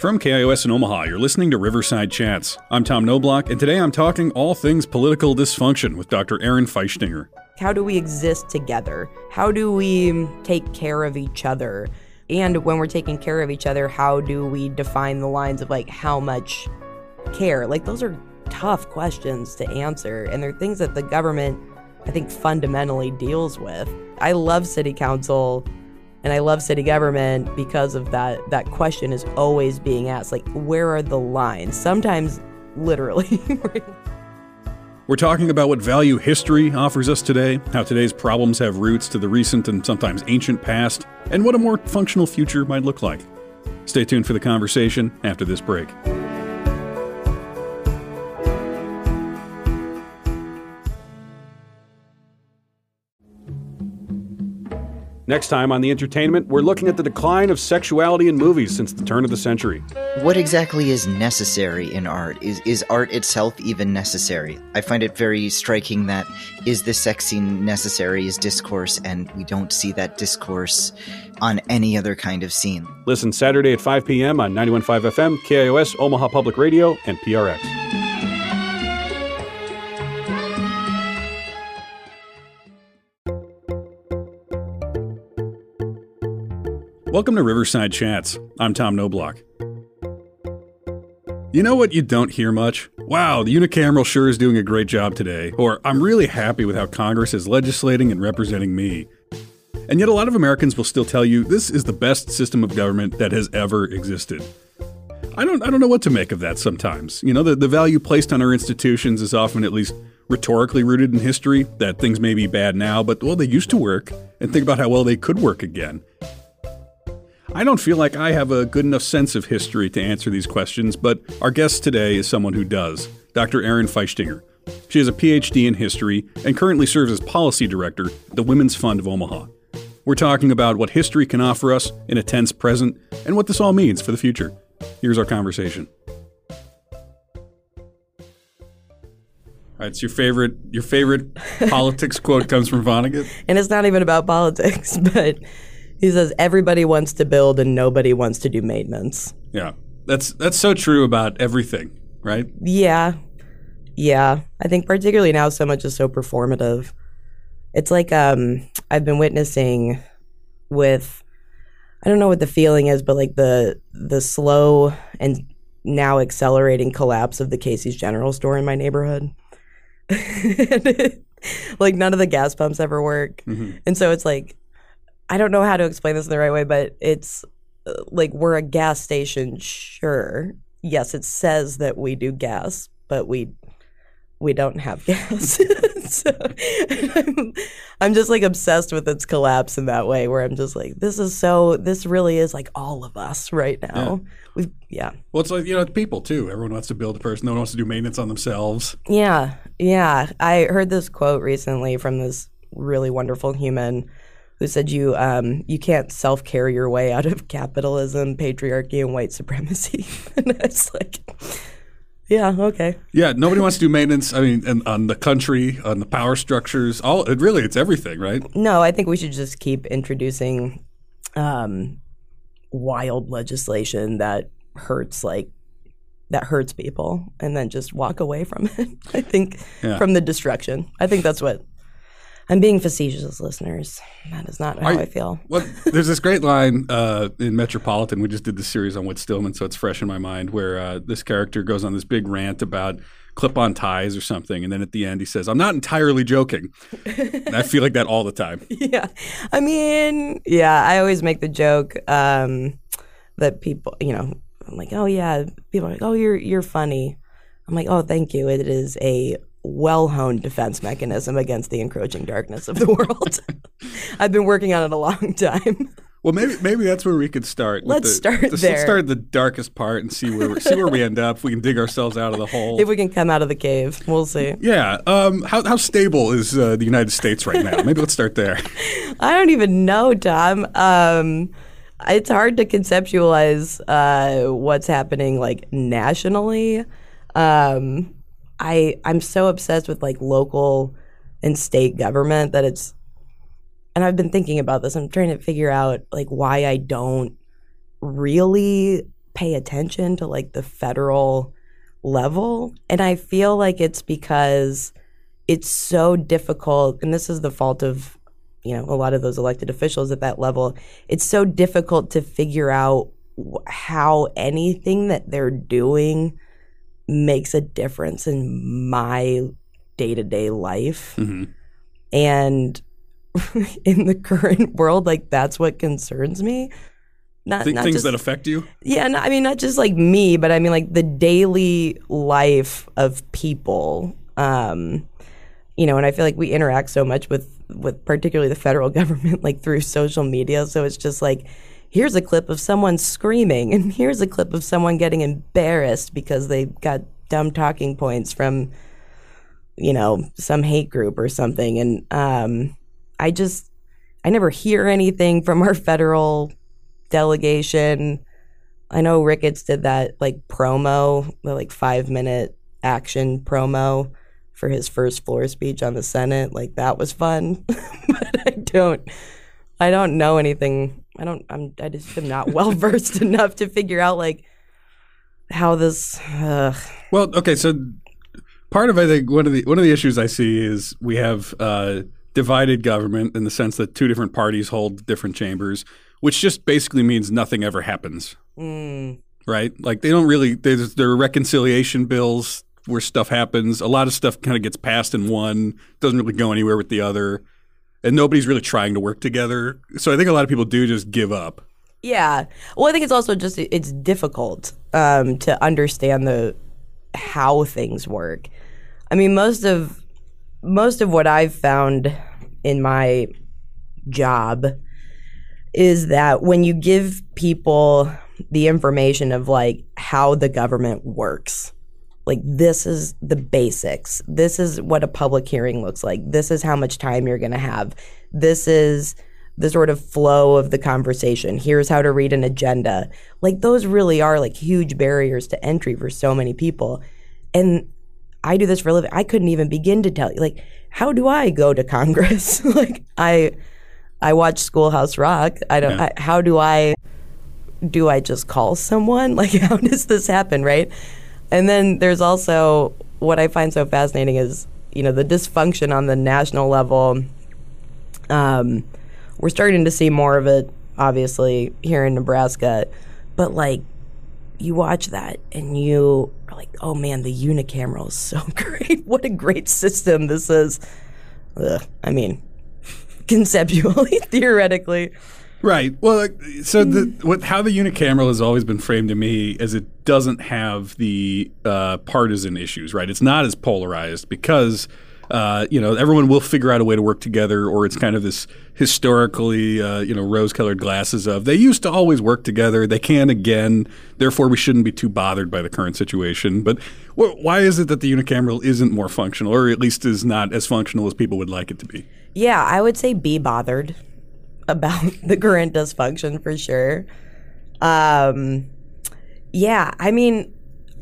From KIOS in Omaha, you're listening to Riverside Chats. I'm Tom Knoblauch, and today I'm talking all things political dysfunction with Dr. Erin Feichtinger. How do we exist together? How do we take care of each other? And when we're taking care of each other, how do we define the lines of like how much care? Like, those are tough questions to answer, and they're things that the government, I think, fundamentally deals with. I love city council and I love city government because of that that question is always being asked like where are the lines? Sometimes literally. We're talking about what value history offers us today, how today's problems have roots to the recent and sometimes ancient past, and what a more functional future might look like. Stay tuned for the conversation after this break. Next time on the entertainment, we're looking at the decline of sexuality in movies since the turn of the century. What exactly is necessary in art? Is is art itself even necessary? I find it very striking that is the sex scene necessary is discourse and we don't see that discourse on any other kind of scene. Listen Saturday at 5 p.m. on 91.5 FM, KIOS, Omaha Public Radio, and PRX. Welcome to Riverside Chats. I'm Tom Knoblauch. You know what you don't hear much? Wow, the unicameral sure is doing a great job today. Or, I'm really happy with how Congress is legislating and representing me. And yet, a lot of Americans will still tell you this is the best system of government that has ever existed. I don't, I don't know what to make of that sometimes. You know, the, the value placed on our institutions is often at least rhetorically rooted in history, that things may be bad now, but well, they used to work, and think about how well they could work again. I don't feel like I have a good enough sense of history to answer these questions, but our guest today is someone who does Dr. Erin Feichtinger. She has a PhD in history and currently serves as policy director at the Women's Fund of Omaha. We're talking about what history can offer us in a tense present and what this all means for the future. Here's our conversation. All right, it's your favorite your favorite politics quote comes from Vonnegut. And it's not even about politics, but he says everybody wants to build and nobody wants to do maintenance. Yeah. That's that's so true about everything, right? Yeah. Yeah. I think particularly now so much is so performative. It's like um I've been witnessing with I don't know what the feeling is, but like the the slow and now accelerating collapse of the Casey's General Store in my neighborhood. like none of the gas pumps ever work. Mm-hmm. And so it's like I don't know how to explain this in the right way, but it's uh, like we're a gas station, sure. Yes, it says that we do gas, but we we don't have gas. so I'm, I'm, just like obsessed with its collapse in that way, where I'm just like, this is so. This really is like all of us right now. Yeah. We've yeah. Well, it's like you know, people too. Everyone wants to build a person. No one wants to do maintenance on themselves. Yeah, yeah. I heard this quote recently from this really wonderful human who said you um, you can't self carry your way out of capitalism, patriarchy, and white supremacy. and it's like, yeah, okay. Yeah, nobody wants to do maintenance. I mean, and, on the country, on the power structures, all it really, it's everything, right? No, I think we should just keep introducing um, wild legislation that hurts like that hurts people and then just walk away from it. I think yeah. from the destruction. I think that's what I'm being facetious, listeners. That is not how I, I feel. Well, there's this great line uh, in Metropolitan. We just did the series on Whit Stillman, so it's fresh in my mind. Where uh, this character goes on this big rant about clip-on ties or something, and then at the end he says, "I'm not entirely joking." I feel like that all the time. Yeah, I mean, yeah, I always make the joke um, that people, you know, I'm like, "Oh yeah," people are like, "Oh, you're you're funny." I'm like, "Oh, thank you." It is a well honed defense mechanism against the encroaching darkness of the world. I've been working on it a long time. Well, maybe maybe that's where we could start. Let's the, start the, there. Let's start the darkest part and see where see where we end up. If we can dig ourselves out of the hole. If we can come out of the cave, we'll see. Yeah. Um, how how stable is uh, the United States right now? maybe let's start there. I don't even know, Tom. Um, it's hard to conceptualize uh, what's happening like nationally. Um, I I'm so obsessed with like local and state government that it's and I've been thinking about this. I'm trying to figure out like why I don't really pay attention to like the federal level. And I feel like it's because it's so difficult, and this is the fault of, you know, a lot of those elected officials at that level. It's so difficult to figure out how anything that they're doing makes a difference in my day to day life. hmm And in the current world, like that's what concerns me. Not, Th- not things just, that affect you. yeah, no, I mean not just like me, but I mean like the daily life of people. Um, you know, and I feel like we interact so much with with particularly the federal government, like through social media. So it's just like, here's a clip of someone screaming, and here's a clip of someone getting embarrassed because they got dumb talking points from, you know, some hate group or something. And um, I just, I never hear anything from our federal delegation. I know Ricketts did that like promo, the like five minute action promo for his first floor speech on the Senate. Like that was fun, but I don't, I don't know anything. I don't. I'm. I just am not well versed enough to figure out like how this. Uh, Well, okay, so part of I think one of the one of the issues I see is we have uh, divided government in the sense that two different parties hold different chambers, which just basically means nothing ever happens, mm, right? Like they don't really there's there are reconciliation bills where stuff happens. A lot of stuff kind of gets passed in one, doesn't really go anywhere with the other, and nobody's really trying to work together. So I think a lot of people do just give up. Yeah. Well, I think it's also just it's difficult um, to understand the how things work. I mean, most of most of what I've found in my job is that when you give people the information of like how the government works, like this is the basics. This is what a public hearing looks like. This is how much time you're going to have. This is the sort of flow of the conversation. Here's how to read an agenda. Like those really are like huge barriers to entry for so many people. And I do this for a living. I couldn't even begin to tell you like how do I go to Congress? like I I watch Schoolhouse Rock. I don't Yeah. I, how do I do I just call someone? Like how does this happen, right? And then there's also what I find so fascinating is, you know, the dysfunction on the national level um, we're starting to see more of it, obviously, here in Nebraska. But like, you watch that and you are like, oh man, the unicameral is so great. what a great system this is. Ugh, I mean, conceptually, theoretically. Right. Well, so the what how the unicameral has always been framed to me is it doesn't have the uh, partisan issues. Right. It's not as polarized because. Uh, you know, everyone will figure out a way to work together, or it's kind of this historically, uh, you know, rose-colored glasses of they used to always work together. They can again. Therefore, we shouldn't be too bothered by the current situation. But wh- why is it that the unicameral isn't more functional, or at least is not as functional as people would like it to be? Yeah, I would say be bothered about the current dysfunction for sure. Um, yeah, I mean,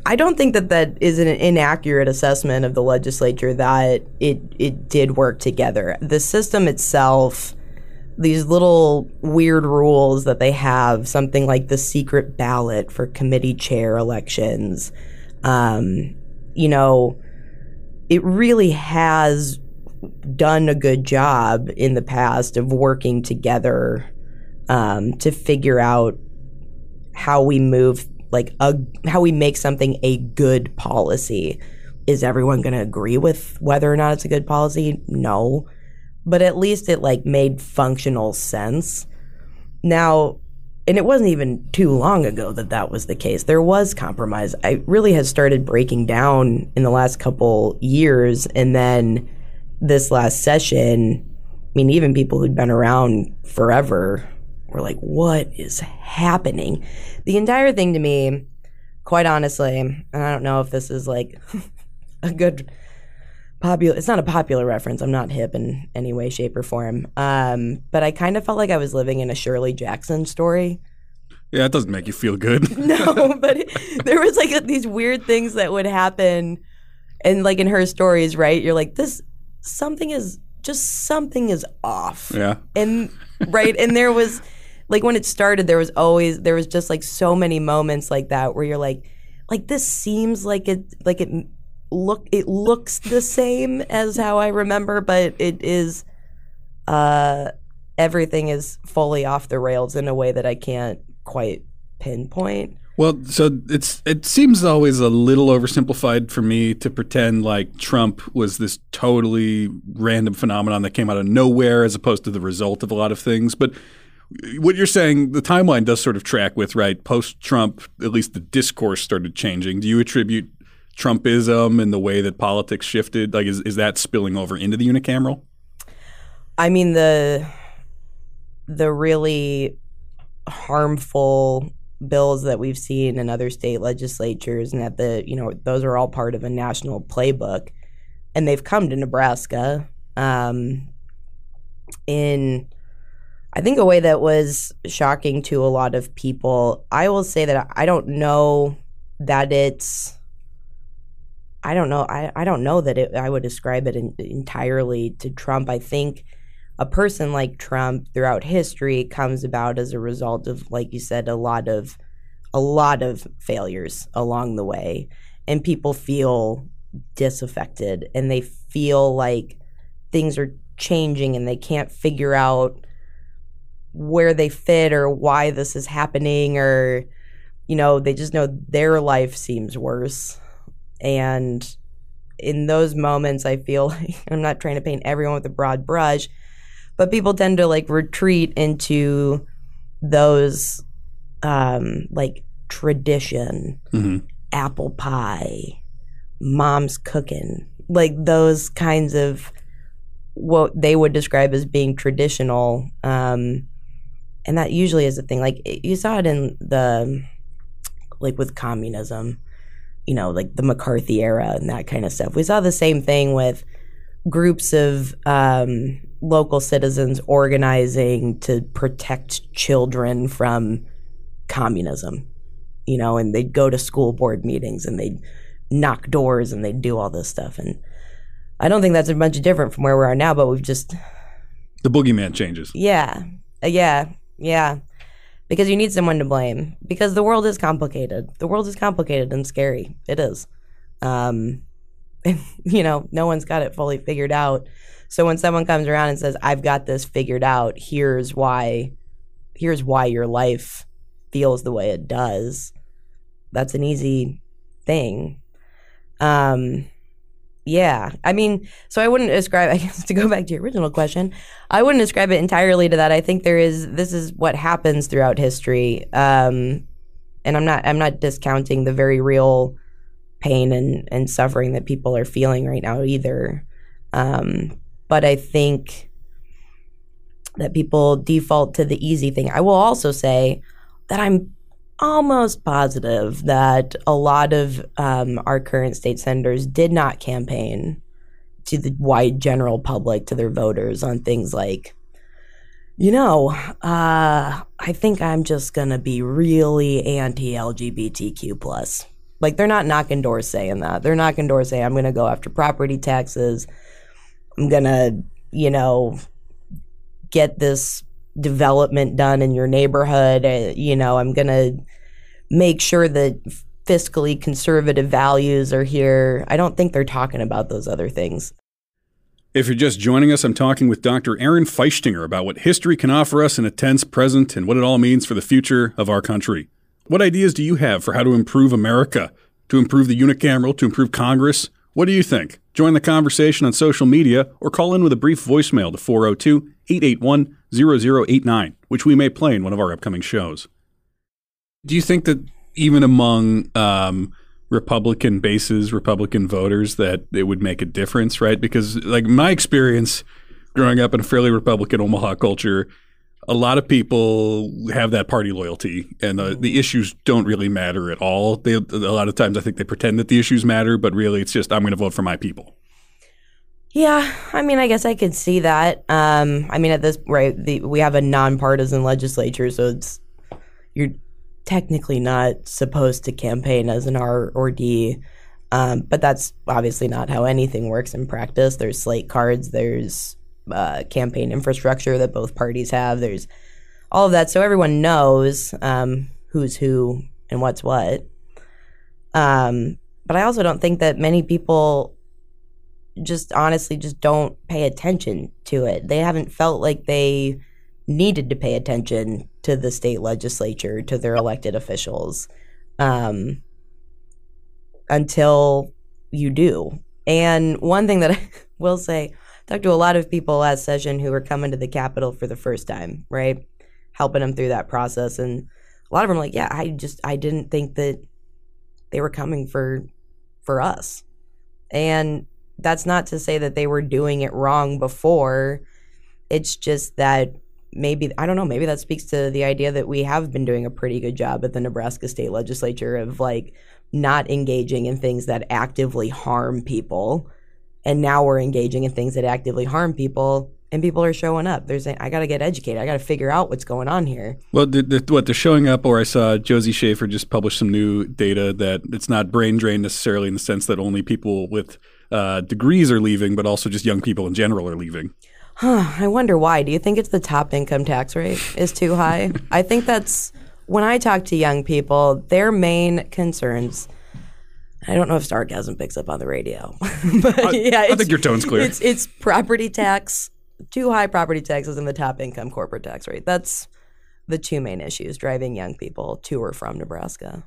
I don't think that that is an inaccurate assessment of the legislature that it it did work together. The system itself, these little weird rules that they have, something like the secret ballot for committee chair elections, um, you know, it really has done a good job in the past of working together um, to figure out how we move like a how we make something a good policy. Is everyone going to agree with whether or not it's a good policy? No. But at least it like made functional sense. Now and it wasn't even too long ago that that was the case. There was compromise. I really has started breaking down in the last couple years and then this last session i mean even people who'd been around forever were like what is happening the entire thing to me quite honestly and i don't know if this is like a good popular it's not a popular reference i'm not hip in any way shape or form um, but i kind of felt like i was living in a shirley jackson story Yeah, it doesn't make you feel good. no, but it, there was like these weird things that would happen, and like in her stories, right? You're like, this something is just something is off, yeah. and right, and there was like when it started, there was always there was just like so many moments like that where you're like, like this seems like it like it look it looks the same as how I remember, but it is uh everything is fully off the rails in a way that I can't quite pinpoint. Well, so it's it seems always a little oversimplified for me to pretend like Trump was this totally random phenomenon that came out of nowhere as opposed to the result of a lot of things. But what you're saying, the timeline does sort of track with right post Trump. At least the discourse started changing. Do you attribute Trumpism and the way that politics shifted? Like, is is that spilling over into the unicameral? I mean the the really harmful bills that we've seen in other state legislatures and that the you know those are all part of a national playbook and they've come to Nebraska um, in I think a way that was shocking to a lot of people. I will say that I don't know that it's I don't know I, I don't know that it, I would describe it in, entirely to Trump. I think a person like Trump throughout history comes about as a result of, like you said, a lot of a lot of failures along the way, and people feel disaffected and they feel like things are changing and they can't figure out where they fit or why this is happening or you know they just know their life seems worse. And in those moments i feel like i'm not trying to paint everyone with a broad brush but people tend to like retreat into those um like tradition Mm-hmm. apple pie mom's cooking like those kinds of what they would describe as being traditional um and that usually is a thing like you saw it in the like with communism you know like the mccarthy era and that kind of stuff we saw the same thing with groups of um, local citizens organizing to protect children from communism you know and they'd go to school board meetings and they'd knock doors and they'd do all this stuff. And i don't think that's a bunch of different from where we are now but we've just The boogeyman changes. yeah. Uh, yeah. Yeah. Because you need someone to blame. Because the world is complicated. The world is complicated and scary. It is. Um you know no one's got it fully figured out so when someone comes around and says i've got this figured out. Here's why here's why your life feels the way it does that's an easy thing. Um yeah. I mean so i wouldn't describe i guess to go back to your original question i wouldn't describe it entirely to that. I think there is this is what happens throughout history. Um and i'm not i'm not discounting the very real pain and and suffering that people are feeling right now either. Um but i think that people default to the easy thing i will also say that i'm almost positive that a lot of um, our current state senators did not campaign to the wide general public, to their voters, on things like, you know, uh, I think I'm just gonna be really anti-LGBTQ plus. Like they're not knocking doors saying that. They're knocking doors saying I'm gonna go after property taxes. I'm gonna, you know, get this development done in your neighborhood. Uh, you know, I'm going to make sure that fiscally conservative values are here. I don't think they're talking about those other things. If you're just joining us, I'm talking with Dr. Erin Feichtinger about what history can offer us in a tense present and what it all means for the future of our country. What ideas do you have for how to improve America, to improve the unicameral, to improve Congress? What do you think? Join the conversation on social media or call in with a brief voicemail to 402 881 0089, which we may play in one of our upcoming shows. Do you think that even among um, Republican bases, Republican voters, that it would make a difference, right? Because, like, my experience growing up in a fairly Republican Omaha culture, a lot of people have that party loyalty, and the, the issues don't really matter at all. They, a lot of times, I think they pretend that the issues matter, but really, it's just I'm going to vote for my people. Yeah, I mean, I guess I could see that. Um, I mean, at this right, the, we have a nonpartisan legislature, so it's you're technically not supposed to campaign as an R or D, um, but that's obviously not how anything works in practice. There's slate cards, there's uh, campaign infrastructure that both parties have. There's all of that, so everyone knows um, who's who and what's what. Um, but I also don't think that many people just honestly just don't pay attention to it. They haven't felt like they needed to pay attention to the state legislature, to their elected officials, um, until you do. And one thing that I will say, talked to a lot of people last session who were coming to the Capitol for the first time, right? Helping them through that process. And a lot of them like, yeah, I just, I didn't think that they were coming for, for us. And that's not to say that they were doing it wrong before. It's just that maybe I don't know, maybe that speaks to the idea that we have been doing a pretty good job at the Nebraska state legislature of like not engaging in things that actively harm people. And now we're engaging in things that actively harm people and people are showing up. They're saying, I got to get educated. I got to figure out what's going on here. Well, the, the, what they're showing up, or I saw Josie Schafer just publish some new data that it's not brain drain necessarily in the sense that only people with uh, degrees are leaving, but also just young people in general are leaving. Huh, I wonder why. Do you think it's the top income tax rate is too high? I think that's when I talk to young people, their main concerns. I don't know if sarcasm picks up on the radio, but I, yeah, I think your tone's clear. It's, it's property tax, too high property taxes, and the top income corporate tax rate. That's the two main issues driving young people to or from Nebraska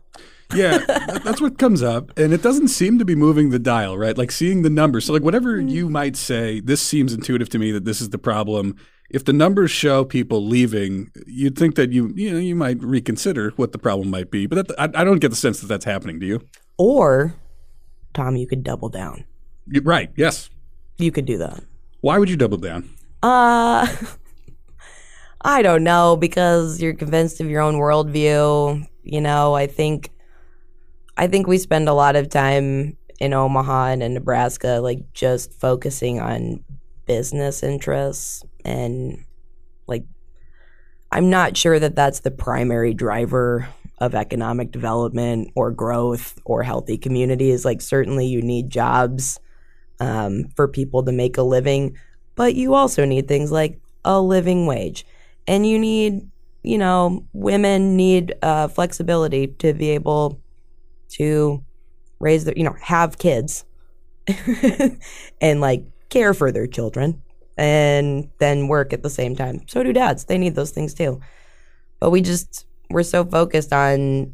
yeah, that's what comes up, and it doesn't seem to be moving the dial, right? Like seeing the numbers. So, like whatever mm. you might say, this seems intuitive to me that this is the problem. If the numbers show people leaving, you'd think that you you know you might reconsider what the problem might be. But that, I, I, don't get the sense that that's happening. Do you? Or, Tom, you could double down. You, right? Yes. You could do that. Why would you double down? Uh. I don't know because you're convinced of your own worldview. You know, I think I think we spend a lot of time in Omaha and in Nebraska, like just focusing on business interests and like I'm not sure that that's the primary driver of economic development or growth or healthy communities. Like certainly you need jobs um, for people to make a living, but you also need things like a living wage, and you need you know women need uh, flexibility to be able to raise their, you know, have kids and like care for their children and then work at the same time. So do dads. They need those things too. But we just we're so focused on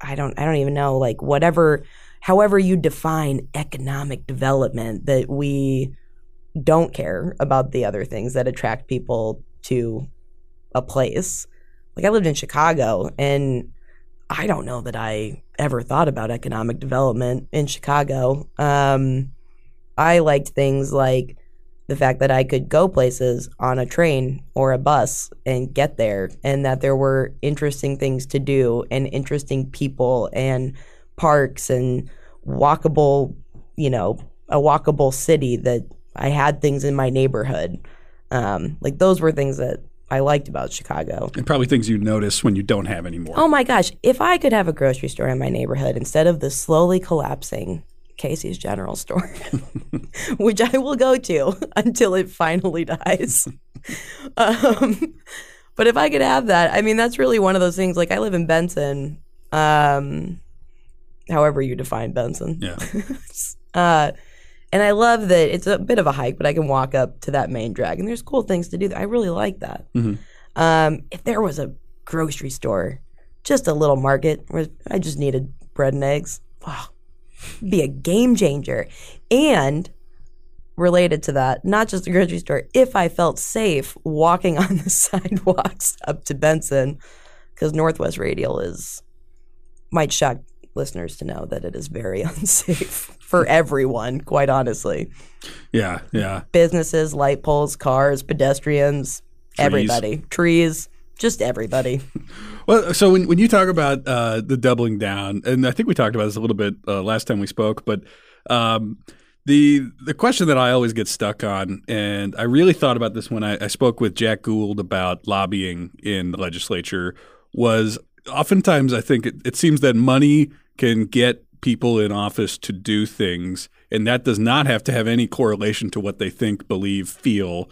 I don't I don't even know like whatever however you define economic development that we don't care about the other things that attract people to a place. Like I lived in Chicago and I don't know that I ever thought about economic development in Chicago. Um, I liked things like the fact that I could go places on a train or a bus and get there, and that there were interesting things to do and interesting people and parks and walkable, you know, a walkable city that I had things in my neighborhood. Um, like those were things that I liked about Chicago. And probably things you notice when you don't have anymore. Oh my gosh, if I could have a grocery store in my neighborhood instead of the slowly collapsing Casey's General Store, which I will go to until it finally dies. um, but if I could have that, I mean, that's really one of those things. Like, I live in Benson, um, however you define Benson. Yeah. uh, and I love that it's a bit of a hike, but I can walk up to that main drag, and there's cool things to do. I really like that. Mm-hmm. Um, if there was a grocery store, just a little market where I just needed bread and eggs, wow, be a game changer. And related to that, not just the grocery store, if I felt safe walking on the sidewalks up to Benson, because Northwest Radial is might shock listeners to know that it is very unsafe for everyone, quite honestly. Yeah, yeah. Businesses, light poles, cars, pedestrians, trees. everybody, trees, just everybody. well, so when, when you talk about uh, the doubling down, and I think we talked about this a little bit uh, last time we spoke, but um, the the question that I always get stuck on, and I really thought about this when I, I spoke with Jack Gould about lobbying in the legislature, was oftentimes I think it, it seems that money can get people in office to do things, and that does not have to have any correlation to what they think, believe, feel.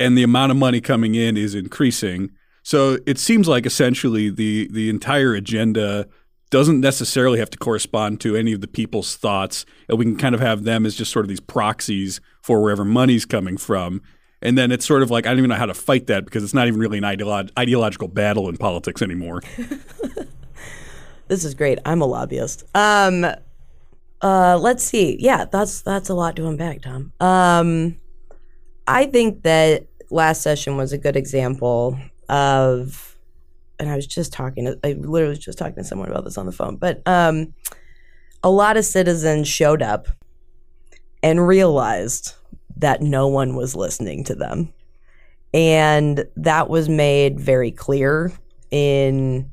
And the amount of money coming in is increasing. So it seems like essentially the the entire agenda doesn't necessarily have to correspond to any of the people's thoughts, and we can kind of have them as just sort of these proxies for wherever money's coming from. And then it's sort of like I don't even know how to fight that because it's not even really an ideolo- ideological battle in politics anymore. This is great. I'm a lobbyist. Um, uh, let's see. Yeah, that's that's a lot to unpack, Tom. Um, I think that last session was a good example of, and I was just talking. To, I literally was just talking to someone about this on the phone. But um, a lot of citizens showed up and realized that no one was listening to them, and that was made very clear in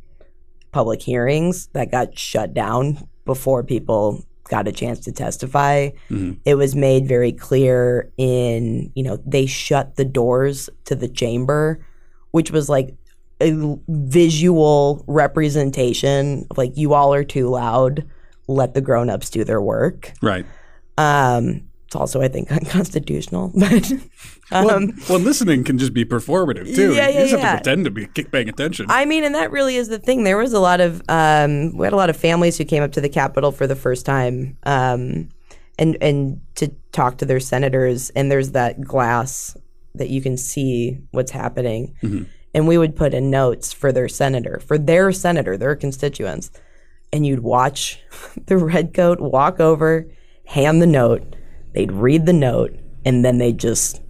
public hearings that got shut down before people got a chance to testify. Mhm. It was made very clear in, you know, they shut the doors to the chamber, which was like a visual representation of like, you all are too loud, let the grown-ups do their work. Right. Um, it's also, I think, unconstitutional, but Well, um, well, listening can just be performative too. Yeah, you yeah, just have to pretend to be paying attention. I mean, and that really is the thing. There was a lot of um, we had a lot of families who came up to the Capitol for the first time, um, and and to talk to their senators. And there's that glass that you can see what's happening. Mm-hmm. And we would put in notes for their senator, for their senator, their constituents, and you'd watch the redcoat walk over, hand the note. They'd read the note, and then they'd just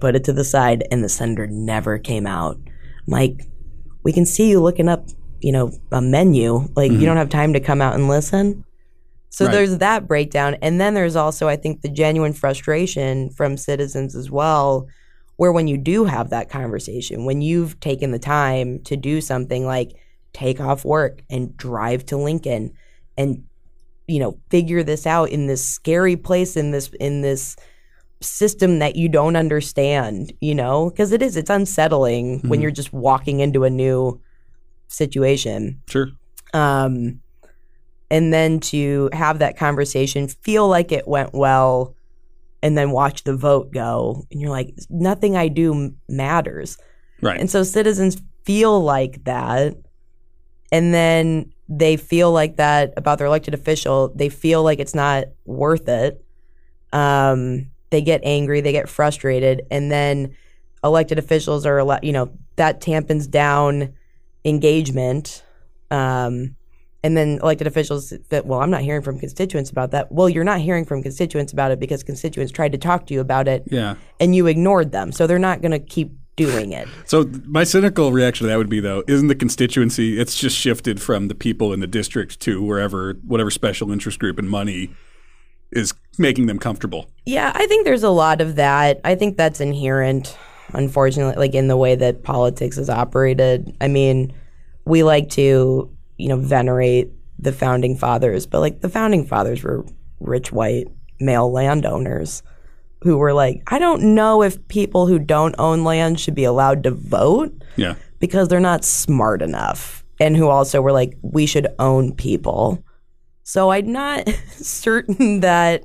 put it to the side, and the senator never came out. I'm like, we can see you looking up, you know, a menu. Like you mm-hmm. don't have time to come out and listen. So Right. there's that breakdown. And then there's also, I think, the genuine frustration from citizens as well, where when you do have that conversation, when you've taken the time to do something like take off work and drive to Lincoln and you know figure this out in this scary place in this in this system that you don't understand you know because it is it's unsettling when Mhm. you're just walking into a new situation sure. um, and then to have that conversation feel like it went well and then watch the vote go. And you're like nothing i do matters. Right. and so citizens feel like that. And then they feel like that about their elected official. They feel like it's not worth it. Um, they get angry they get frustrated and then elected officials are you know that tampens down engagement. Um, and then elected officials that well i'm not hearing from constituents about that well you're not hearing from constituents about it because constituents tried to talk to you about it yeah. and you ignored them so they're not going to keep doing it So my cynical reaction to that would be though, isn't the constituency? It's just shifted from the people in the district to wherever, whatever special interest group and money is making them comfortable. Yeah, I think there's a lot of that. I think that's inherent, unfortunately, like in the way that politics is operated. I mean, we like to, you know, venerate the founding fathers, but like the founding fathers were rich white male landowners who were like, I don't know if people who don't own land should be allowed to vote Yeah. because they're not smart enough and who also were like we should own people so i'm not certain that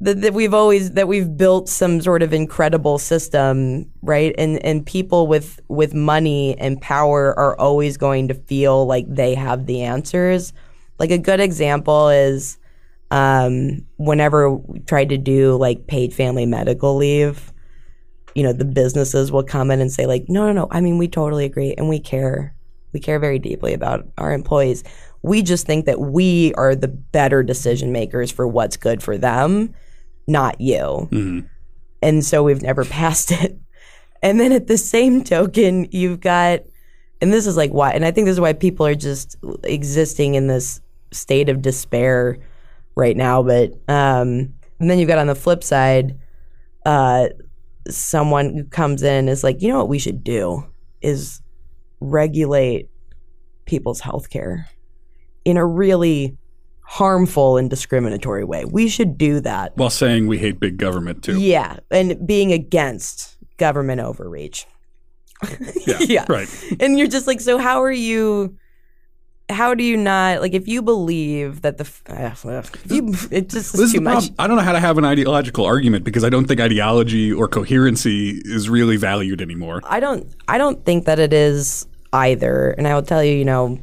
that, that we've always that we've built some sort of incredible system right? And and people with with money and power are always going to feel like they have the answers. Like a good example is um whenever we tried to do like paid family medical leave you know the businesses will come in and say like no no no. I mean we totally agree and we care. We care very deeply about our employees we just think that we are the better decision makers for what's good for them not you. Hmm and so we've never passed it. And then at the same token you've got and this is like why and i think this is why people are just existing in this state of despair right now but um and then you've got on the flip side uh someone who comes in and is like you know what we should do is regulate people's health care in a really harmful and discriminatory way we should do that While saying we hate big government too. yeah, and being against government overreach. Yeah. yeah. Right. And you're just like, so how are you how do you not like if you believe that the f- uh, you it just This is too much. I don't know how to have an ideological argument because I don't think ideology or coherency is really valued anymore. I don't I don't think that it is either. And I will tell you, you know,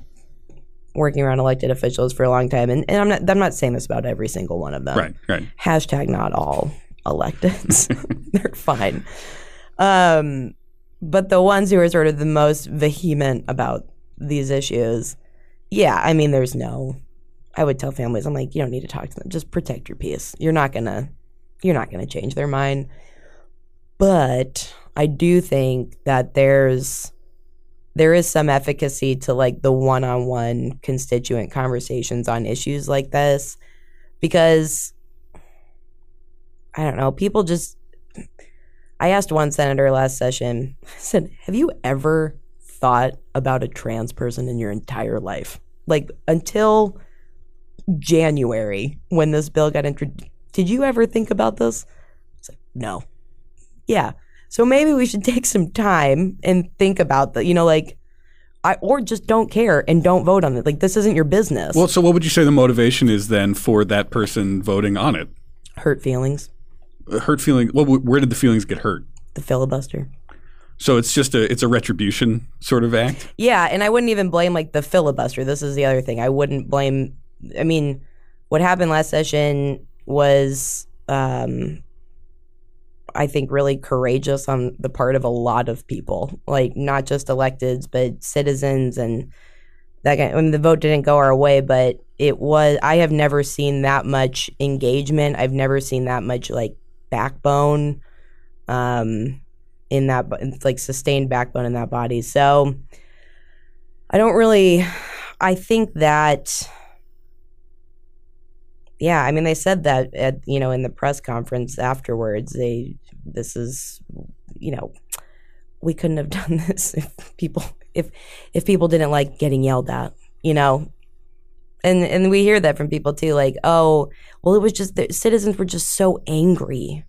working around elected officials for a long time, and, and I'm not I'm not saying this about every single one of them. Right, right. Hashtag not all electeds. They're fine. Um, but the ones who are sort of the most vehement about these issues, yeah, I mean, there's no. I would tell families, I'm like, you don't need to talk to them. Just protect your peace. You're not gonna, you're not gonna change their mind. But I do think that there's, there is some efficacy to like the one-on-one constituent conversations on issues like this, because I don't know, people just. I asked one senator last session. I said, "Have you ever thought about a trans person in your entire life? Like until January when this bill got introduced, did you ever think about this?" Like, "No." Yeah. So maybe we should take some time and think about the, you know, like I or just don't care and don't vote on it. Like this isn't your business. Well, so what would you say the motivation is then for that person voting on it? Hurt feelings. Uh, Hurt feeling. Well, where did the feelings get hurt? The filibuster. So it's just a it's a retribution sort of act. Yeah, and I wouldn't even blame like the filibuster. This is the other thing. I wouldn't blame. I mean, what happened last session was, um, I think, really courageous on the part of a lot of people, like not just electeds, but citizens and that. Kind I mean, the vote didn't go our way, but it was. I have never seen that much engagement. I've never seen that much like backbone. Um, in that like sustained backbone in that body. So I don't really I think that yeah, I mean they said that at you know in the press conference afterwards they this is you know we couldn't have done this if people if if people didn't like getting yelled at, you know. And and we hear that from people too like, "Oh, well it was just the citizens were just so angry."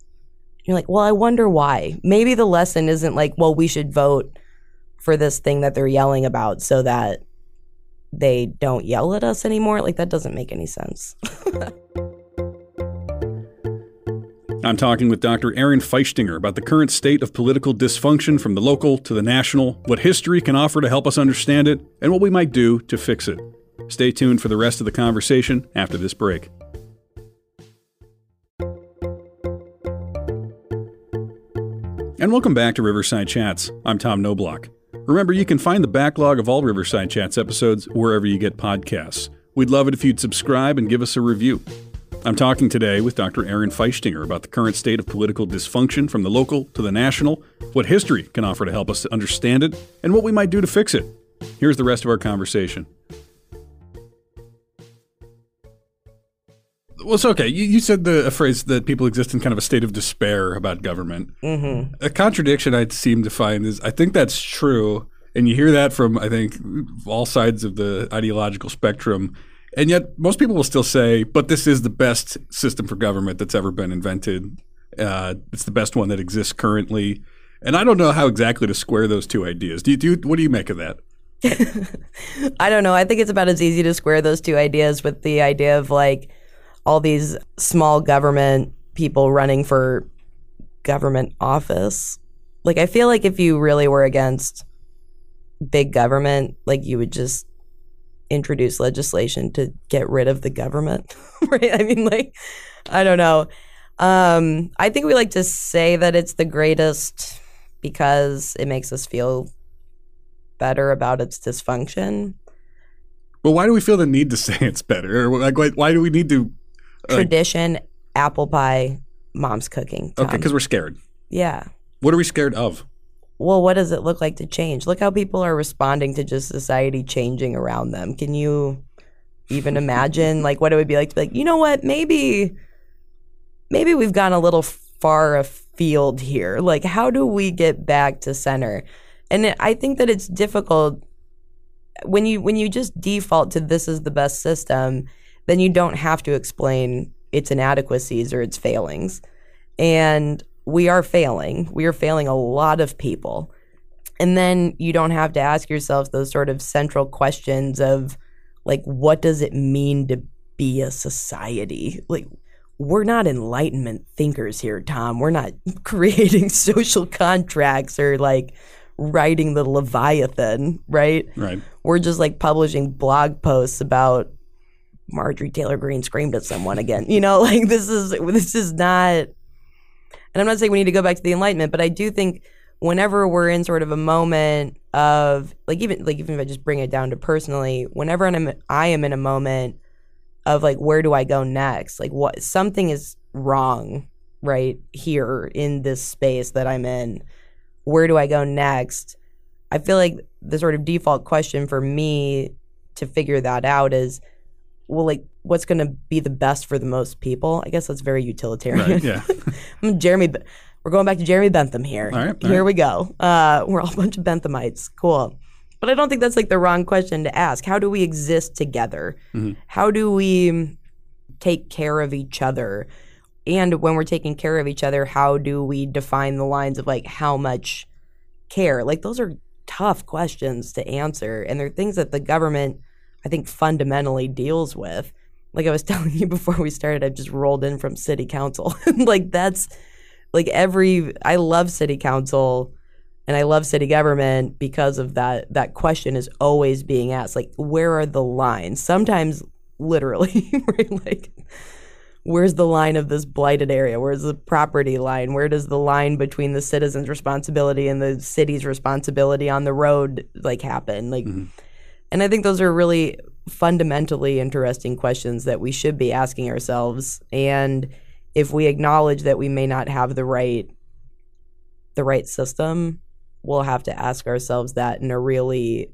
You're like, well, I wonder why. Maybe the lesson isn't like, well, we should vote for this thing that they're yelling about so that they don't yell at us anymore. Like, that doesn't make any sense. I'm talking with Dr. Erin Feichtinger about the current state of political dysfunction from the local to the national, what history can offer to help us understand it, and what we might do to fix it. Stay tuned for the rest of the conversation after this break. And welcome back to Riverside Chats. I'm Tom Knoblauch. Remember, you can find the backlog of all Riverside Chats episodes wherever you get podcasts. We'd love it if you'd subscribe and give us a review. I'm talking today with Dr. Erin Feichtinger about the current state of political dysfunction from the local to the national, what history can offer to help us to understand it, and what we might do to fix it. Here's the rest of our conversation. Well, it's okay. You, you said the a phrase that people exist in kind of a state of despair about government. mm-hmm. A contradiction I seem to find is I think that's true, and you hear that from I think all sides of the ideological spectrum, and yet most people will still say, "But this is the best system for government that's ever been invented. Uh, it's the best one that exists currently." And I don't know how exactly to square those two ideas. Do you, do you, what do you make of that? I don't know. I think it's about as easy to square those two ideas with the idea of like all these small government people running for government office. Like, I feel like if you really were against big government, like you would just introduce legislation to get rid of the government, right? I mean, like, I don't know. Um, I think we like to say that it's the greatest because it makes us feel better about its dysfunction. Well, why do we feel the need to say it's better? Like, why, why do we need to? Uh, Tradition, apple pie, mom's cooking. Okay, because we're scared. yeah. What are we scared of? Well, what does it look like to change? Look how people are responding to just society changing around them. Can you even imagine like what it would be like to be like, you know what, maybe maybe we've gone a little far afield here. Like how do we get back to center? And it, I think that it's difficult when you when you just default to this is the best system, then you don't have to explain its inadequacies or its failings. And we are failing. We are failing a lot of people. And then you don't have to ask yourself those sort of central questions of like what does it mean to be a society? Like we're not enlightenment thinkers here, Tom. We're not creating social contracts or like writing the Leviathan, right? Right. We're just like publishing blog posts about Marjorie Taylor Greene screamed at someone again. You know, like this is this is not and I'm not saying we need to go back to the enlightenment, but I do think whenever we're in sort of a moment of like even like even if I just bring it down to personally, whenever I'm I am in a moment of like where do I go next? Like what something is wrong right here in this space that I'm in. Where do I go next? I feel like the sort of default question for me to figure that out is well like what's going to be the best for the most people? I guess that's very utilitarian. Right. Yeah. I'm Jeremy we're going back to Jeremy Bentham here. All right, all here right. we go. Uh, we're all a bunch of Benthamites. Cool. But I don't think that's like the wrong question to ask. How do we exist together? Mhm. How do we take care of each other? And when we're taking care of each other, how do we define the lines of like how much care? Like those are tough questions to answer. And they're things that the government, I think, fundamentally deals with. Like I was telling you before we started, I just rolled in from city council. like that's like every I love city council and I love city government because of that that question is always being asked like where are the lines sometimes literally like where's the line of this blighted area where's the property line where does the line between the citizens responsibility and the city's responsibility on the road like happen like Mhm. And I think those are really fundamentally interesting questions that we should be asking ourselves and if we acknowledge that we may not have the right the right system we'll have to ask ourselves that in a really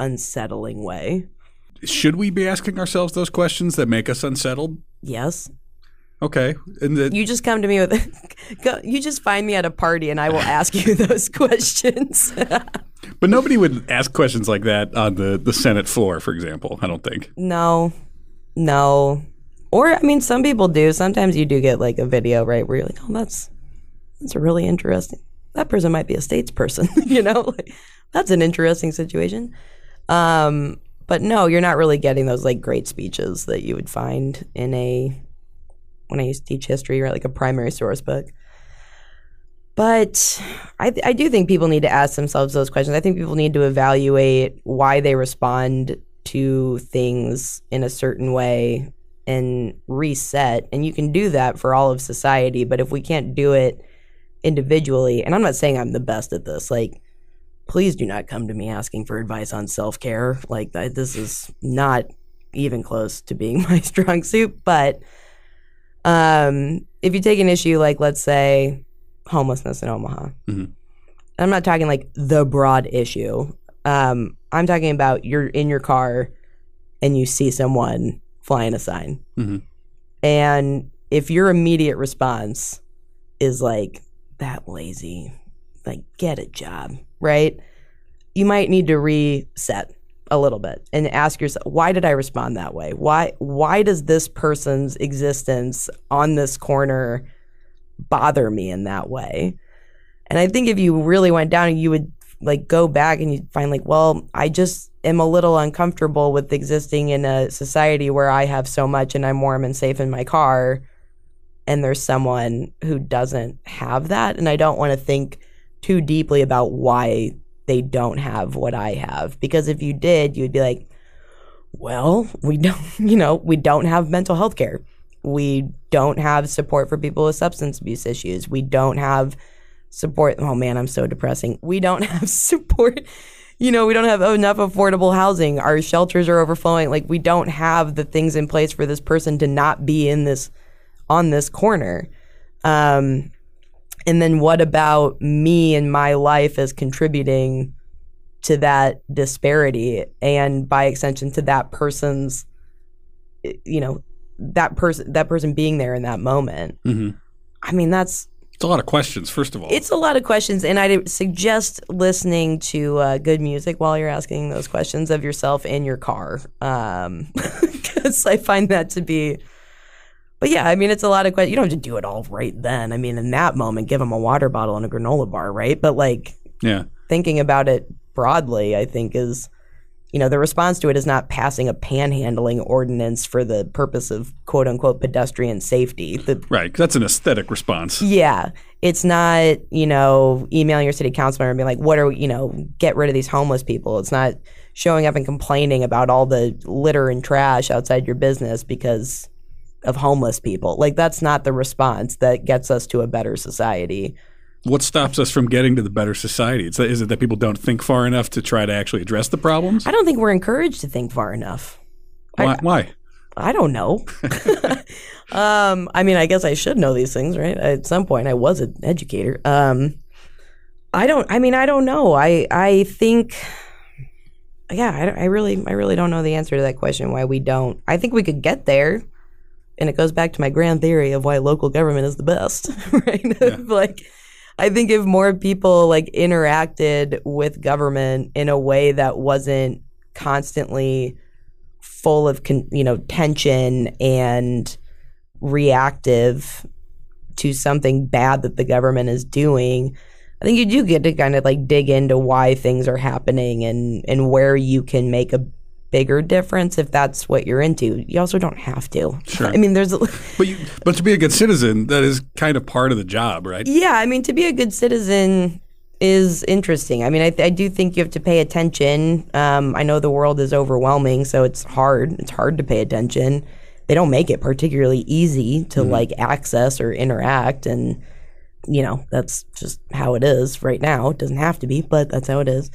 unsettling way Should we be asking ourselves those questions that make us unsettled? yes Okay. And the, you just come to me with go, you just find me at a party and i will ask you those questions but nobody would ask questions like that on the, the Senate floor, for example. I don't think. no. No. Or i mean some people do. Sometimes you do get like a video right where you're like oh that's that's really interesting. That person might be a statesperson you know? Like, that's an interesting situation. Um but no you're not really getting those like great speeches that you would find in a when i used to teach history or like a primary source book but I, I do think people need to ask themselves those questions. I think people need to evaluate why they respond to things in a certain way and reset. And you can do that for all of society. But if we can't do it individually, and I'm not saying I'm the best at this, like, please do not come to me asking for advice on self care. Like, this is not even close to being my strong suit. But um, if you take an issue like, let's say, homelessness in Omaha, Mhm. I'm not talking like the broad issue. Um, I'm talking about you're in your car and you see someone flying a sign. Mhm. And if your immediate response is like, that lazy, like, get a job, right? You might need to reset a little bit and ask yourself, why did I respond that way? Why why does this person's existence on this corner bother me in that way? And I think if you really went down, you would like go back and you'd find like, well, I just am a little uncomfortable with existing in a society where I have so much and I'm warm and safe in my car. And there's someone who doesn't have that. And I don't want to think too deeply about why they don't have what I have. Because if you did, you'd be like, well, we don't, you know, we don't have mental health care. We don't have support for people with substance abuse issues. We don't have support. Oh man, I'm so depressing. We don't have support. You know, we don't have enough affordable housing. Our shelters are overflowing. Like we don't have the things in place for this person to not be in this on this corner. Um, and then what about me and my life as contributing to that disparity and by extension to that person's you know that person that person being there in that moment hmm i mean that's It's a lot of questions, first of all. it's a lot of questions and i suggest listening to uh, good music while you're asking those questions of yourself in your car um because i find that to be but yeah i mean it's a lot of questions you don't have to do it all right then i mean in that moment give them a water bottle and a granola bar right but like yeah. thinking about it broadly, I think is you know, the response to it is not passing a panhandling ordinance for the purpose of quote unquote pedestrian safety. The, Right. That's an aesthetic response. yeah. It's not, you know, emailing your city councilman and being like, what are, we- you know, get rid of these homeless people. It's not showing up and complaining about all the litter and trash outside your business because of homeless people. Like, that's not the response that gets us to a better society. What stops us from getting to the better society? It's, is it that people don't think far enough to try to actually address the problems? I don't think we're encouraged to think far enough. Why? why? I don't know. um, I mean, I guess I should know these things, right? At some point, I was an educator. Um, I don't. I mean, I don't know. I I think, yeah, I, I really, I really don't know the answer to that question. Why we don't? I think we could get there, and it goes back to my grand theory of why local government is the best, right? like, I think if more people like interacted with government in a way that wasn't constantly full of con- you know tension and reactive to something bad that the government is doing i think you do get to kind of like dig into why things are happening and and where you can make a bigger difference if that's what you're into you also don't have to Sure. i mean there's a, But you, but to be a good citizen, that is kind of part of the job, right? Yeah, I mean, to be a good citizen is interesting. I mean, I, I do think you have to pay attention. Um, I know the world is overwhelming, so it's hard. It's hard to pay attention. They don't make it particularly easy to like access or interact, and you know that's just how it is right now. It doesn't have to be, but that's how it is.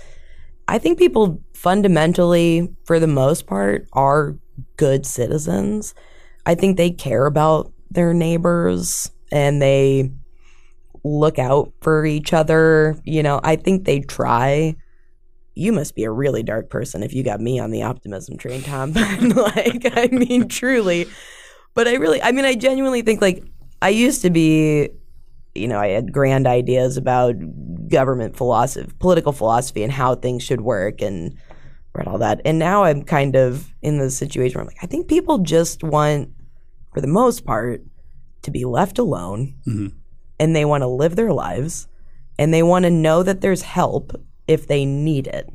I think people fundamentally, for the most part, are good citizens. I think they care about their neighbors and they look out for each other. You know, I think they try. You must be a really dark person if you got me on the optimism train, Tom. like, I mean, truly. But I really, I mean, I genuinely think like I used to be, you know, I had grand ideas about government philosophy, political philosophy, and how things should work, and read all that. And now I'm kind of in the situation where I'm like, I think people just want, for the most part, to be left alone and they want to live their lives and they want to know that there's help if they need it.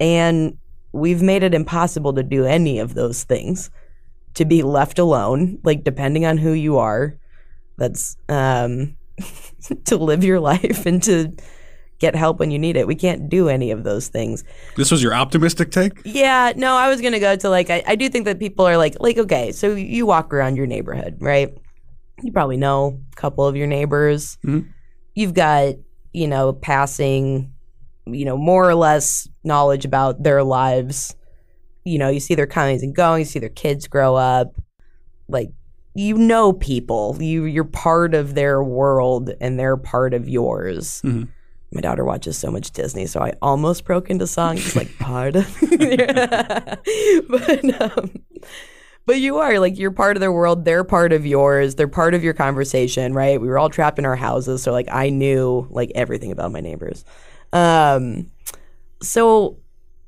And we've made it impossible to do any of those things. To be left alone, like depending on who you are, that's um to live your life and to get help when you need it. We can't do any of those things. This was your optimistic take? Yeah, no, I was gonna go to like I, I do think that people are like like okay, so you walk around your neighborhood, right? You probably know a couple of your neighbors. Mhm. You've got you know passing, you know more or less knowledge about their lives. You know, you see their comings and goings, you see their kids grow up. Like you know people, you you're part of their world and they're part of yours Mhm. My daughter watches so much Disney, so I almost broke into song, just like part of. but um, but you are like you're part of their world. They're part of yours. They're part of your conversation, right? We were all trapped in our houses, so like I knew like everything about my neighbors. Um, so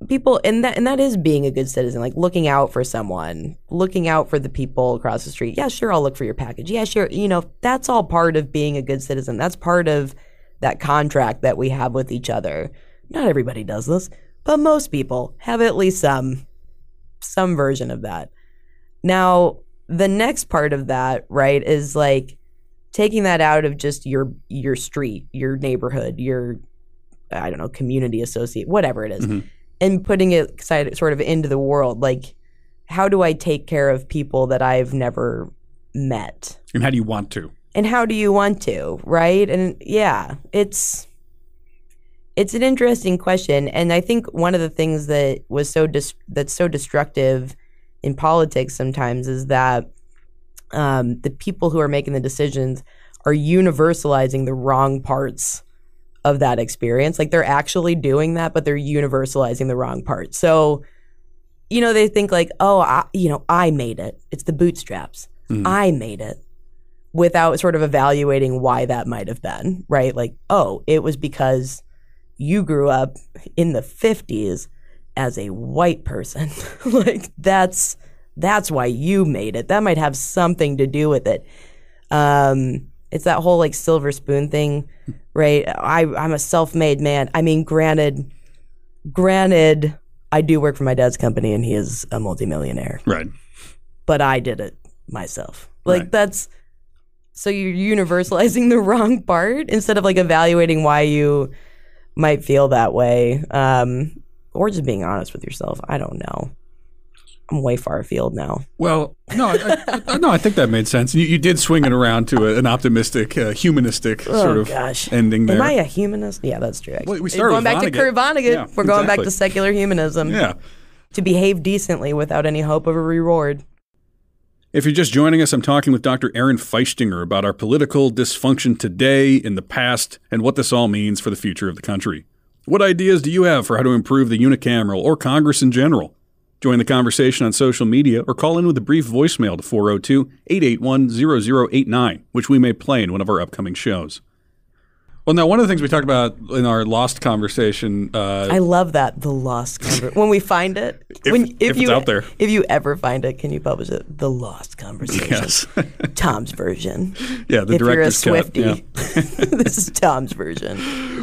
people and that and that is being a good citizen like looking out for someone looking out for the people across the street yeah sure i'll look for your package yeah sure you know that's all part of being a good citizen that's part of that contract that we have with each other not everybody does this but most people have at least some some version of that now the next part of that right is like taking that out of just your your street your neighborhood your i don't know community associate whatever it is, Mhm. and putting it sort of into the world like how do i take care of people that i've never met And how do you want to? And how do you want to right? And yeah it's it's an interesting question. And i think one of the things that was so dis- that's so destructive in politics sometimes is that um, the people who are making the decisions are universalizing the wrong parts of that experience. Like they're actually doing that but they're universalizing the wrong part. So you know they think like oh I, you know i made it. It's the bootstraps. Mhm. i made it without sort of evaluating why that might have been, right? Like, oh, it was because you grew up in the 50s as a white person. like that's that's why you made it. That might have something to do with it. Um it's that whole like silver spoon thing, right? I I'm a self-made man. I mean, granted granted I do work for my dad's company and he is a multimillionaire, Right. but I did it myself. Like Right. that's so you're universalizing the wrong part instead of like evaluating why you might feel that way. Um, or just being honest with yourself. I don't know. I'm way far afield now. Well, no, I, I, no, I think that made sense. You, you did swing it around to a, an optimistic, uh, humanistic sort oh of gosh. ending there. Am I a humanist? Yeah, that's true. Well, we We're started going back to Kurt Vonnegut. Yeah, We're going back to secular humanism. yeah. To behave decently without any hope of a reward. If you're just joining us, I'm talking with Dr. Erin Feichtinger about our political dysfunction today, in the past, and what this all means for the future of the country. What ideas do you have for how to improve the unicameral or Congress in general? Join the conversation on social media or call in with a brief voicemail to 402 881 0089, which we may play in one of our upcoming shows. Well, now, one of the things we talked about in our lost conversation uh, I love that the lost conversation. when we find it, If- when if it's you out there. if you ever find it, can you publish it? The lost conversation. Yes. Tom's version. yeah, the if you're a director's cut. Swifty, Yeah. this is Tom's version.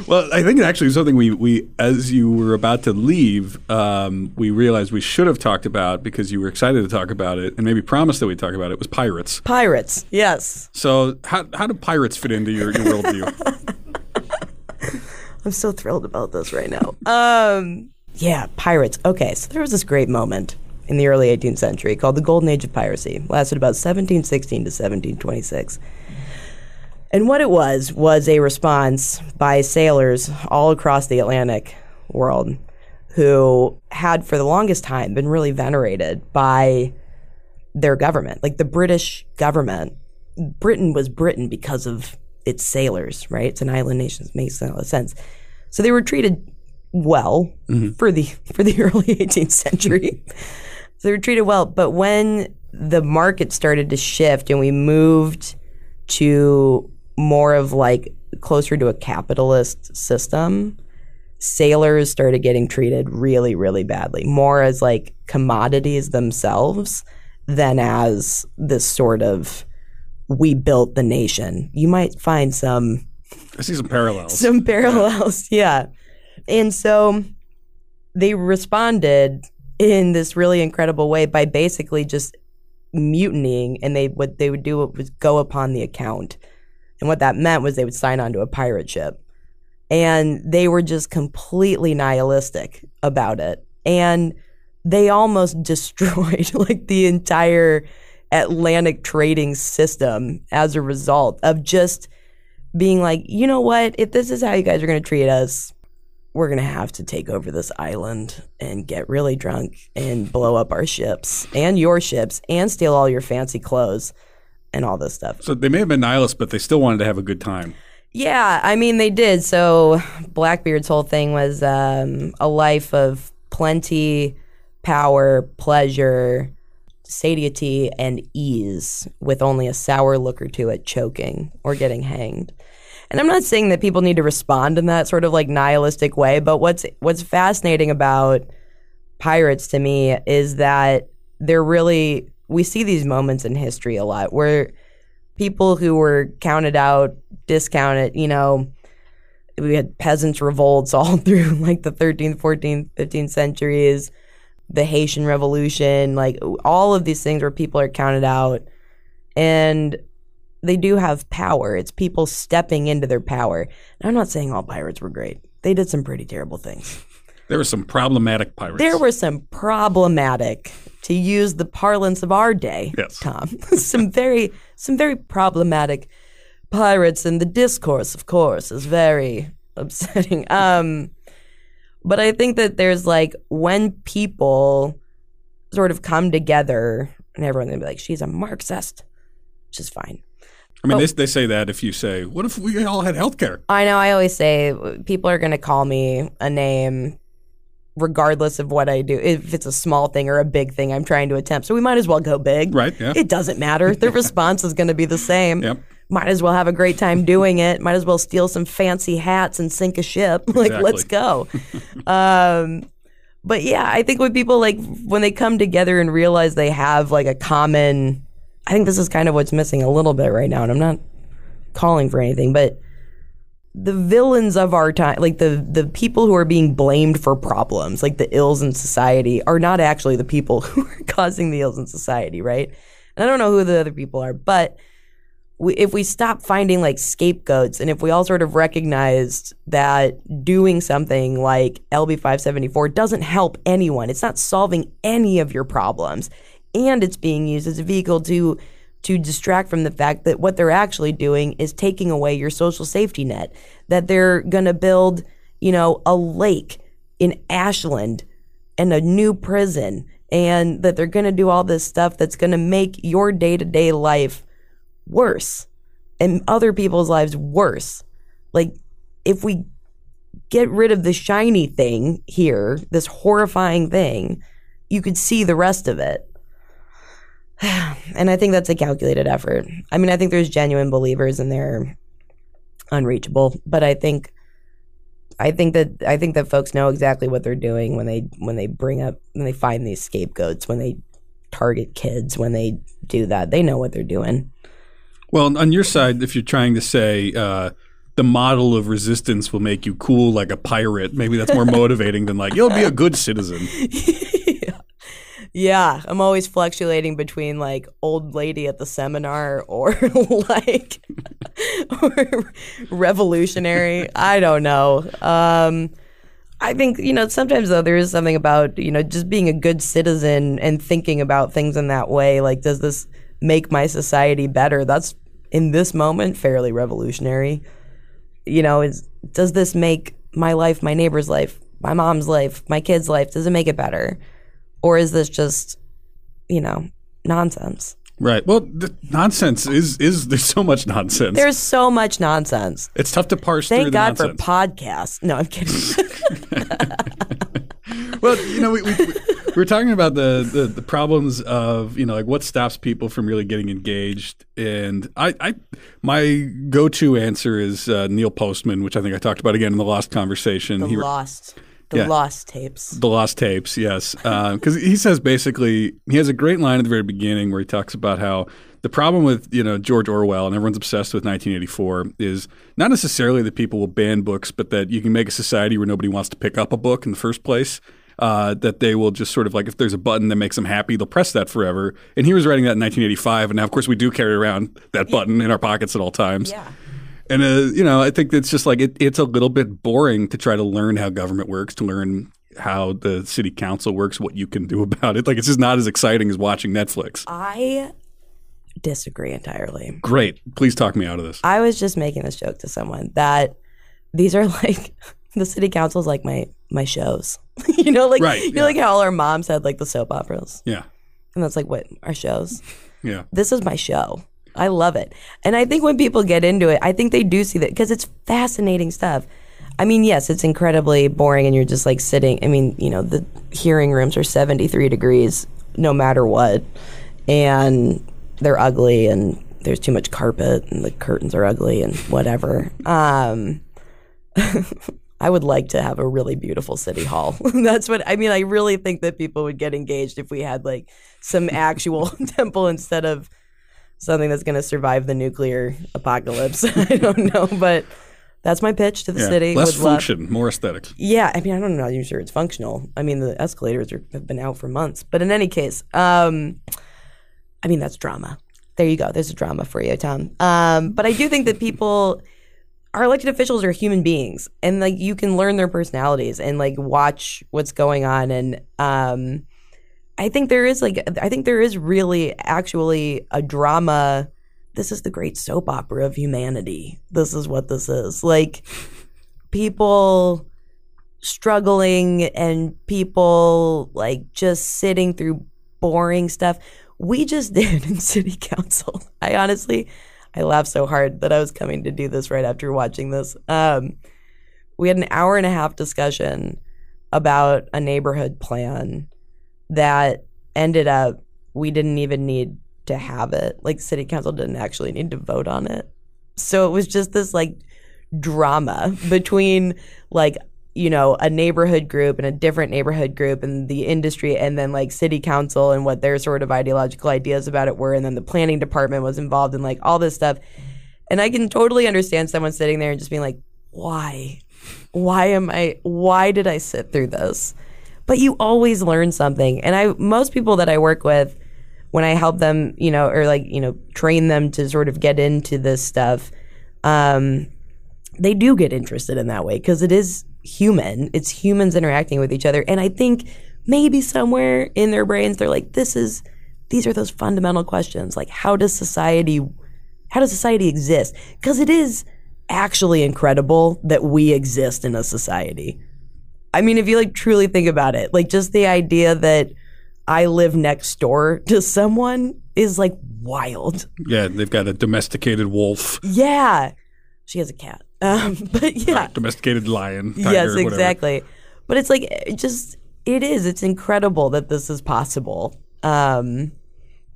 Well, I think actually something we, we as you were about to leave, um, we realized we should have talked about because you were excited to talk about it and maybe promised that we'd talk about it was pirates. Pirates, yes. So how, how do pirates fit into your, your worldview? I'm so thrilled about this right now. Um, yeah, pirates. Okay, so there was this great moment in the early 18th century called the Golden Age of Piracy. Lasted about 1716 to 1726. And what it was was a response by sailors all across the Atlantic world who had for the longest time been really venerated by their government. Like the British government, Britain was Britain because of its sailors, right? It's an island nation. It makes a lot of sense. So they were treated well mm-hmm. for the for the early 18th century. so they were treated well, but when the market started to shift and we moved to more of like closer to a capitalist system, sailors started getting treated really, really badly, more as like commodities themselves than as this sort of we built the nation. You might find some I see some parallels. some parallels, yeah. And so they responded in this really incredible way by basically just mutinying and they what they would do was go upon the account. And what that meant was they would sign on to a pirate ship. And they were just completely nihilistic about it. And they almost destroyed like the entire Atlantic trading system as a result of just being like, you know what? If this is how you guys are going to treat us, we're going to have to take over this island and get really drunk and blow up our ships and your ships and steal all your fancy clothes and all this stuff. so they may have been nihilists, but they still wanted to have a good time. Yeah, I mean, they did. So Blackbeard's whole thing was um, a life of plenty, power, pleasure, satiety, and ease, with only a sour look or two at choking or getting hanged. And I'm not saying that people need to respond in that sort of like nihilistic way, but what's what's fascinating about pirates to me is that they're really we see these moments in history a lot where people who were counted out, discounted, you know, we had peasants revolts all through like the 13th, 14th, 15th centuries, the Haitian Revolution, like all of these things where people are counted out and they do have power. It's people stepping into their power. And I'm not saying all pirates were great. They did some pretty terrible things. There were some problematic pirates. There were some problematic, to use the parlance of our day, Yes. Tom. some very, some very problematic pirates, and the discourse, of course, is very upsetting. Um, but I think that there's like when people sort of come together, and everyone's gonna be like, "She's a Marxist," which is fine. I mean, they, they say that if you say, "What if we all had health care?" I know. I always say people are going to call me a name regardless of what I do. If it's a small thing or a big thing I'm trying to attempt. So we might as well go big. Right? Yeah. It doesn't matter. The response is going to be the same. Yep. Might as well have a great time doing it. Might as well steal some fancy hats and sink a ship. like, Exactly. let's go. um, but yeah, I think when people like when they come together and realize they have like a common, I think this is kind of what's missing a little bit right now. And I'm not calling for anything, but the villains of our time, like the the people who are being blamed for problems, like the ills in society, are not actually the people who are causing the ills in society, right? And I don't know who the other people are, but we, if we stop finding like scapegoats and if we all sort of recognized that doing something like LB 574 doesn't help anyone, it's not solving any of your problems, and it's being used as a vehicle to to distract from the fact that what they're actually doing is taking away your social safety net, that they're going to build, you know, a lake in Ashland and a new prison, and that they're going to do all this stuff that's going to make your day to day life worse and other people's lives worse. Like, if we get rid of the shiny thing here, this horrifying thing, you could see the rest of it. and I think that's a calculated effort. I mean, I think there's genuine believers and they're unreachable, but I think I think that I think that folks know exactly what they're doing when they when they bring up when they find these scapegoats, when they target kids, when they do that. They know what they're doing. Well, on your side, if you're trying to say uh, the model of resistance will make you cool like a pirate, maybe that's more motivating than like you'll be a good citizen. yeah. I'm always fluctuating between like old lady at the seminar or like or revolutionary. I don't know. Um, I think you know sometimes though there is something about you know just being a good citizen and thinking about things in that way. Like, does this make my society better? That's in this moment fairly revolutionary. You know, is does this make my life, my neighbor's life, my mom's life, my kid's life, does it make it better? Or is this just, you know, nonsense? Right. Well, the nonsense is is there's so much nonsense. There's so much nonsense. It's tough to parse Thank through the God nonsense. for podcasts. No, I'm kidding. well, you know, we, we, we were talking about the, the the problems of you know like what stops people from really getting engaged, and I, I my go to answer is uh, Neil Postman, which I think I talked about again in the Lost conversation. the He- lost, the Yeah. lost tapes. the lost tapes, yes, because he says basically he has a great line at the very beginning where he talks about how the problem with you know George Orwell and everyone's obsessed with 1984 is not necessarily that people will ban books, but that you can make a society where nobody wants to pick up a book in the first place. Uh, that they will just sort of like if there's a button that makes them happy, they'll press that forever. And he was writing that in 1985, and now of course we do carry around that button in our pockets at all times. Yeah. And uh, you know, I think it's just like it, it's a little bit boring to try to learn how government works, to learn how the city council works, what you can do about it. Like it's just not as exciting as watching Netflix. I disagree entirely. Great, please talk me out of this. I was just making this joke to someone that these are like the city council is like my my shows. you know, like Right, you know, like how all our moms had like the soap operas, Yeah, and that's like what our shows. yeah, This is my show. I love it, and I think when people get into it, I think they do see that because it's fascinating stuff. I mean, yes, it's incredibly boring, and you're just like sitting. I mean, you know, the hearing rooms are 73 degrees no matter what, and they're ugly, and there's too much carpet, and the curtains are ugly, and whatever. Um, I would like to have a really beautiful city hall. That's what I mean. I really think that people would get engaged if we had like some actual temple instead of something that's going to survive the nuclear apocalypse. I don't know, but that's my pitch to the yeah. city. Less Would love- function, more aesthetic. yeah, I mean, I don't know. I'm sure it's functional. I mean, the escalators are, have been out for months. But in any case, um, I mean, that's drama. There you go. There's a drama for you, Tom. Um, but I do think that people, our elected officials are human beings, and like you can learn their personalities and like watch what's going on. And um, I think there is like, I think there is really actually a drama. This is the great soap opera of humanity. This is what this is. Like people struggling and people like just sitting through boring stuff. We just did in city council. I honestly, I laughed so hard that I was coming to do this right after watching this. Um, we had an hour and a half discussion about a neighborhood plan that ended up we didn't even need to have it. Like city council didn't actually need to vote on it. So it was just this like drama between like you know a neighborhood group and a different neighborhood group and the industry and then like city council and what their sort of ideological ideas about it were and then the planning department was involved in like all this stuff and i can totally understand someone sitting there and just being like why? Why am I why did I sit through this? But you always learn something. And I most people that I work with when I help them, you know, or like, you know, train them to sort of get into this stuff, um, they do get interested in that way because it is human. It's humans interacting with each other. And I think maybe somewhere in their brains they're like, this is these are those fundamental questions. Like how does society how does society exist? Because it is actually incredible that we exist in a society. I mean, if you like truly think about it, like just the idea that I live next door to someone is like wild. Yeah, they've got a domesticated wolf. Yeah. She has a cat. Um, but yeah. Domesticated lion. Tiger, yes, whatever. exactly. But it's like, it just, it is. It's incredible that this is possible. Um,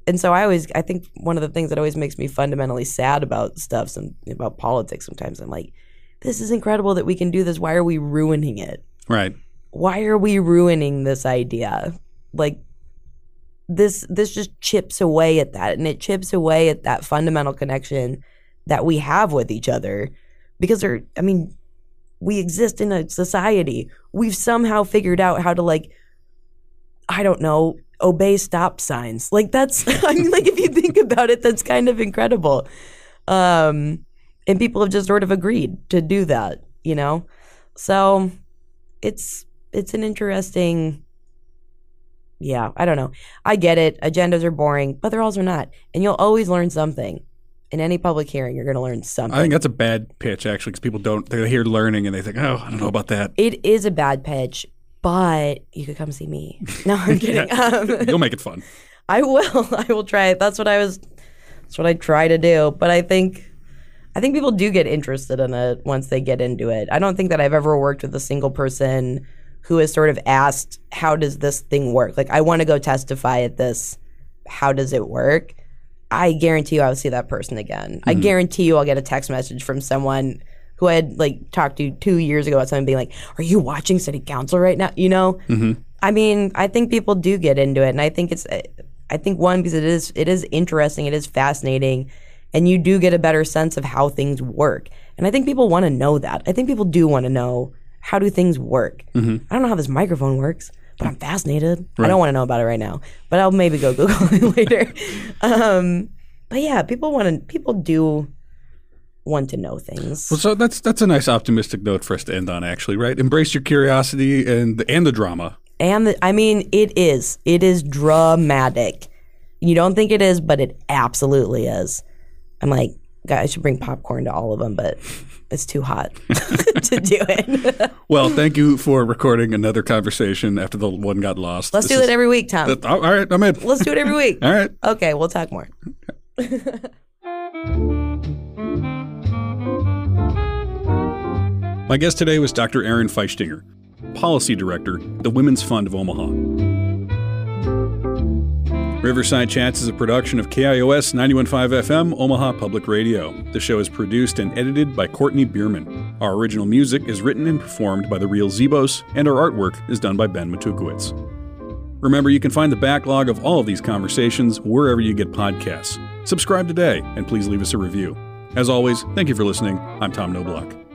and so I always, I think one of the things that always makes me fundamentally sad about stuff, some, about politics sometimes, I'm like, this is incredible that we can do this. Why are we ruining it? Right. Why are we ruining this idea? Like, this this just chips away at that and it chips away at that fundamental connection that we have with each other. Because there i mean we exist in a society. We've somehow figured out how to like i don't know obey stop signs. Like that's i mean like if you think about it that's kind of incredible. Um and people have just sort of agreed to do that you know? So it's it's an interesting yeah, I don't know. I get it. Agendas are boring, but they're also not. And you'll always learn something. In any public hearing, you're going to learn something. I think that's a bad pitch, actually, because people don't, they hear learning and they think, oh, I don't know about that. it is a bad pitch, but you could come see me. No, I'm kidding. Um, You'll make it fun. I will. I will try it. That's what I was. That's what I try to do. But I think, I think people do get interested in it once they get into it. I don't think that I've ever worked with a single person who has sort of asked, "How does this thing work?" Like, I want to go testify at this. How does it work? I guarantee you, I will see that person again. I mm-hmm. guarantee you, I'll get a text message from someone who I had like talked to two years ago about something being like, "Are you watching City Council right now?" You know. Mm-hmm. I mean, I think people do get into it, and I think it's, I think one because it is, it is interesting, it is fascinating, and you do get a better sense of how things work. And I think people want to know that. I think people do want to know how do things work. I don't know how this microphone works, but I'm fascinated. I don't want to know about it right now, but I'll maybe go Google it later. Um, but yeah, people want to. People do want to know things. Well, so that's that's a nice optimistic note for us to end on, actually, right? Embrace your curiosity and and the drama. And the, I mean, it is. It is dramatic. You don't think it is, but it absolutely is. I'm like, God, I should bring popcorn to all of them, but it's too hot to do it. Well, thank you for recording another conversation after the one got lost. Let's This do is- it every week, Tom. that- all right, I'm in. Let's do it every week. All right. Okay, we'll talk more. My guest today was Dr. Erin Feichtinger, Policy Director the Women's Fund of Omaha. Riverside Chats is a production of KIOS 915 FM, Omaha Public Radio. The show is produced and edited by Courtney Bierman. Our original music is written and performed by the Real Zebos, and our artwork is done by Ben Matukowitz. Remember, you can find the backlog of all of these conversations wherever you get podcasts. Subscribe today, and please leave us a review. As always, thank you for listening. I'm Tom Knoblauch.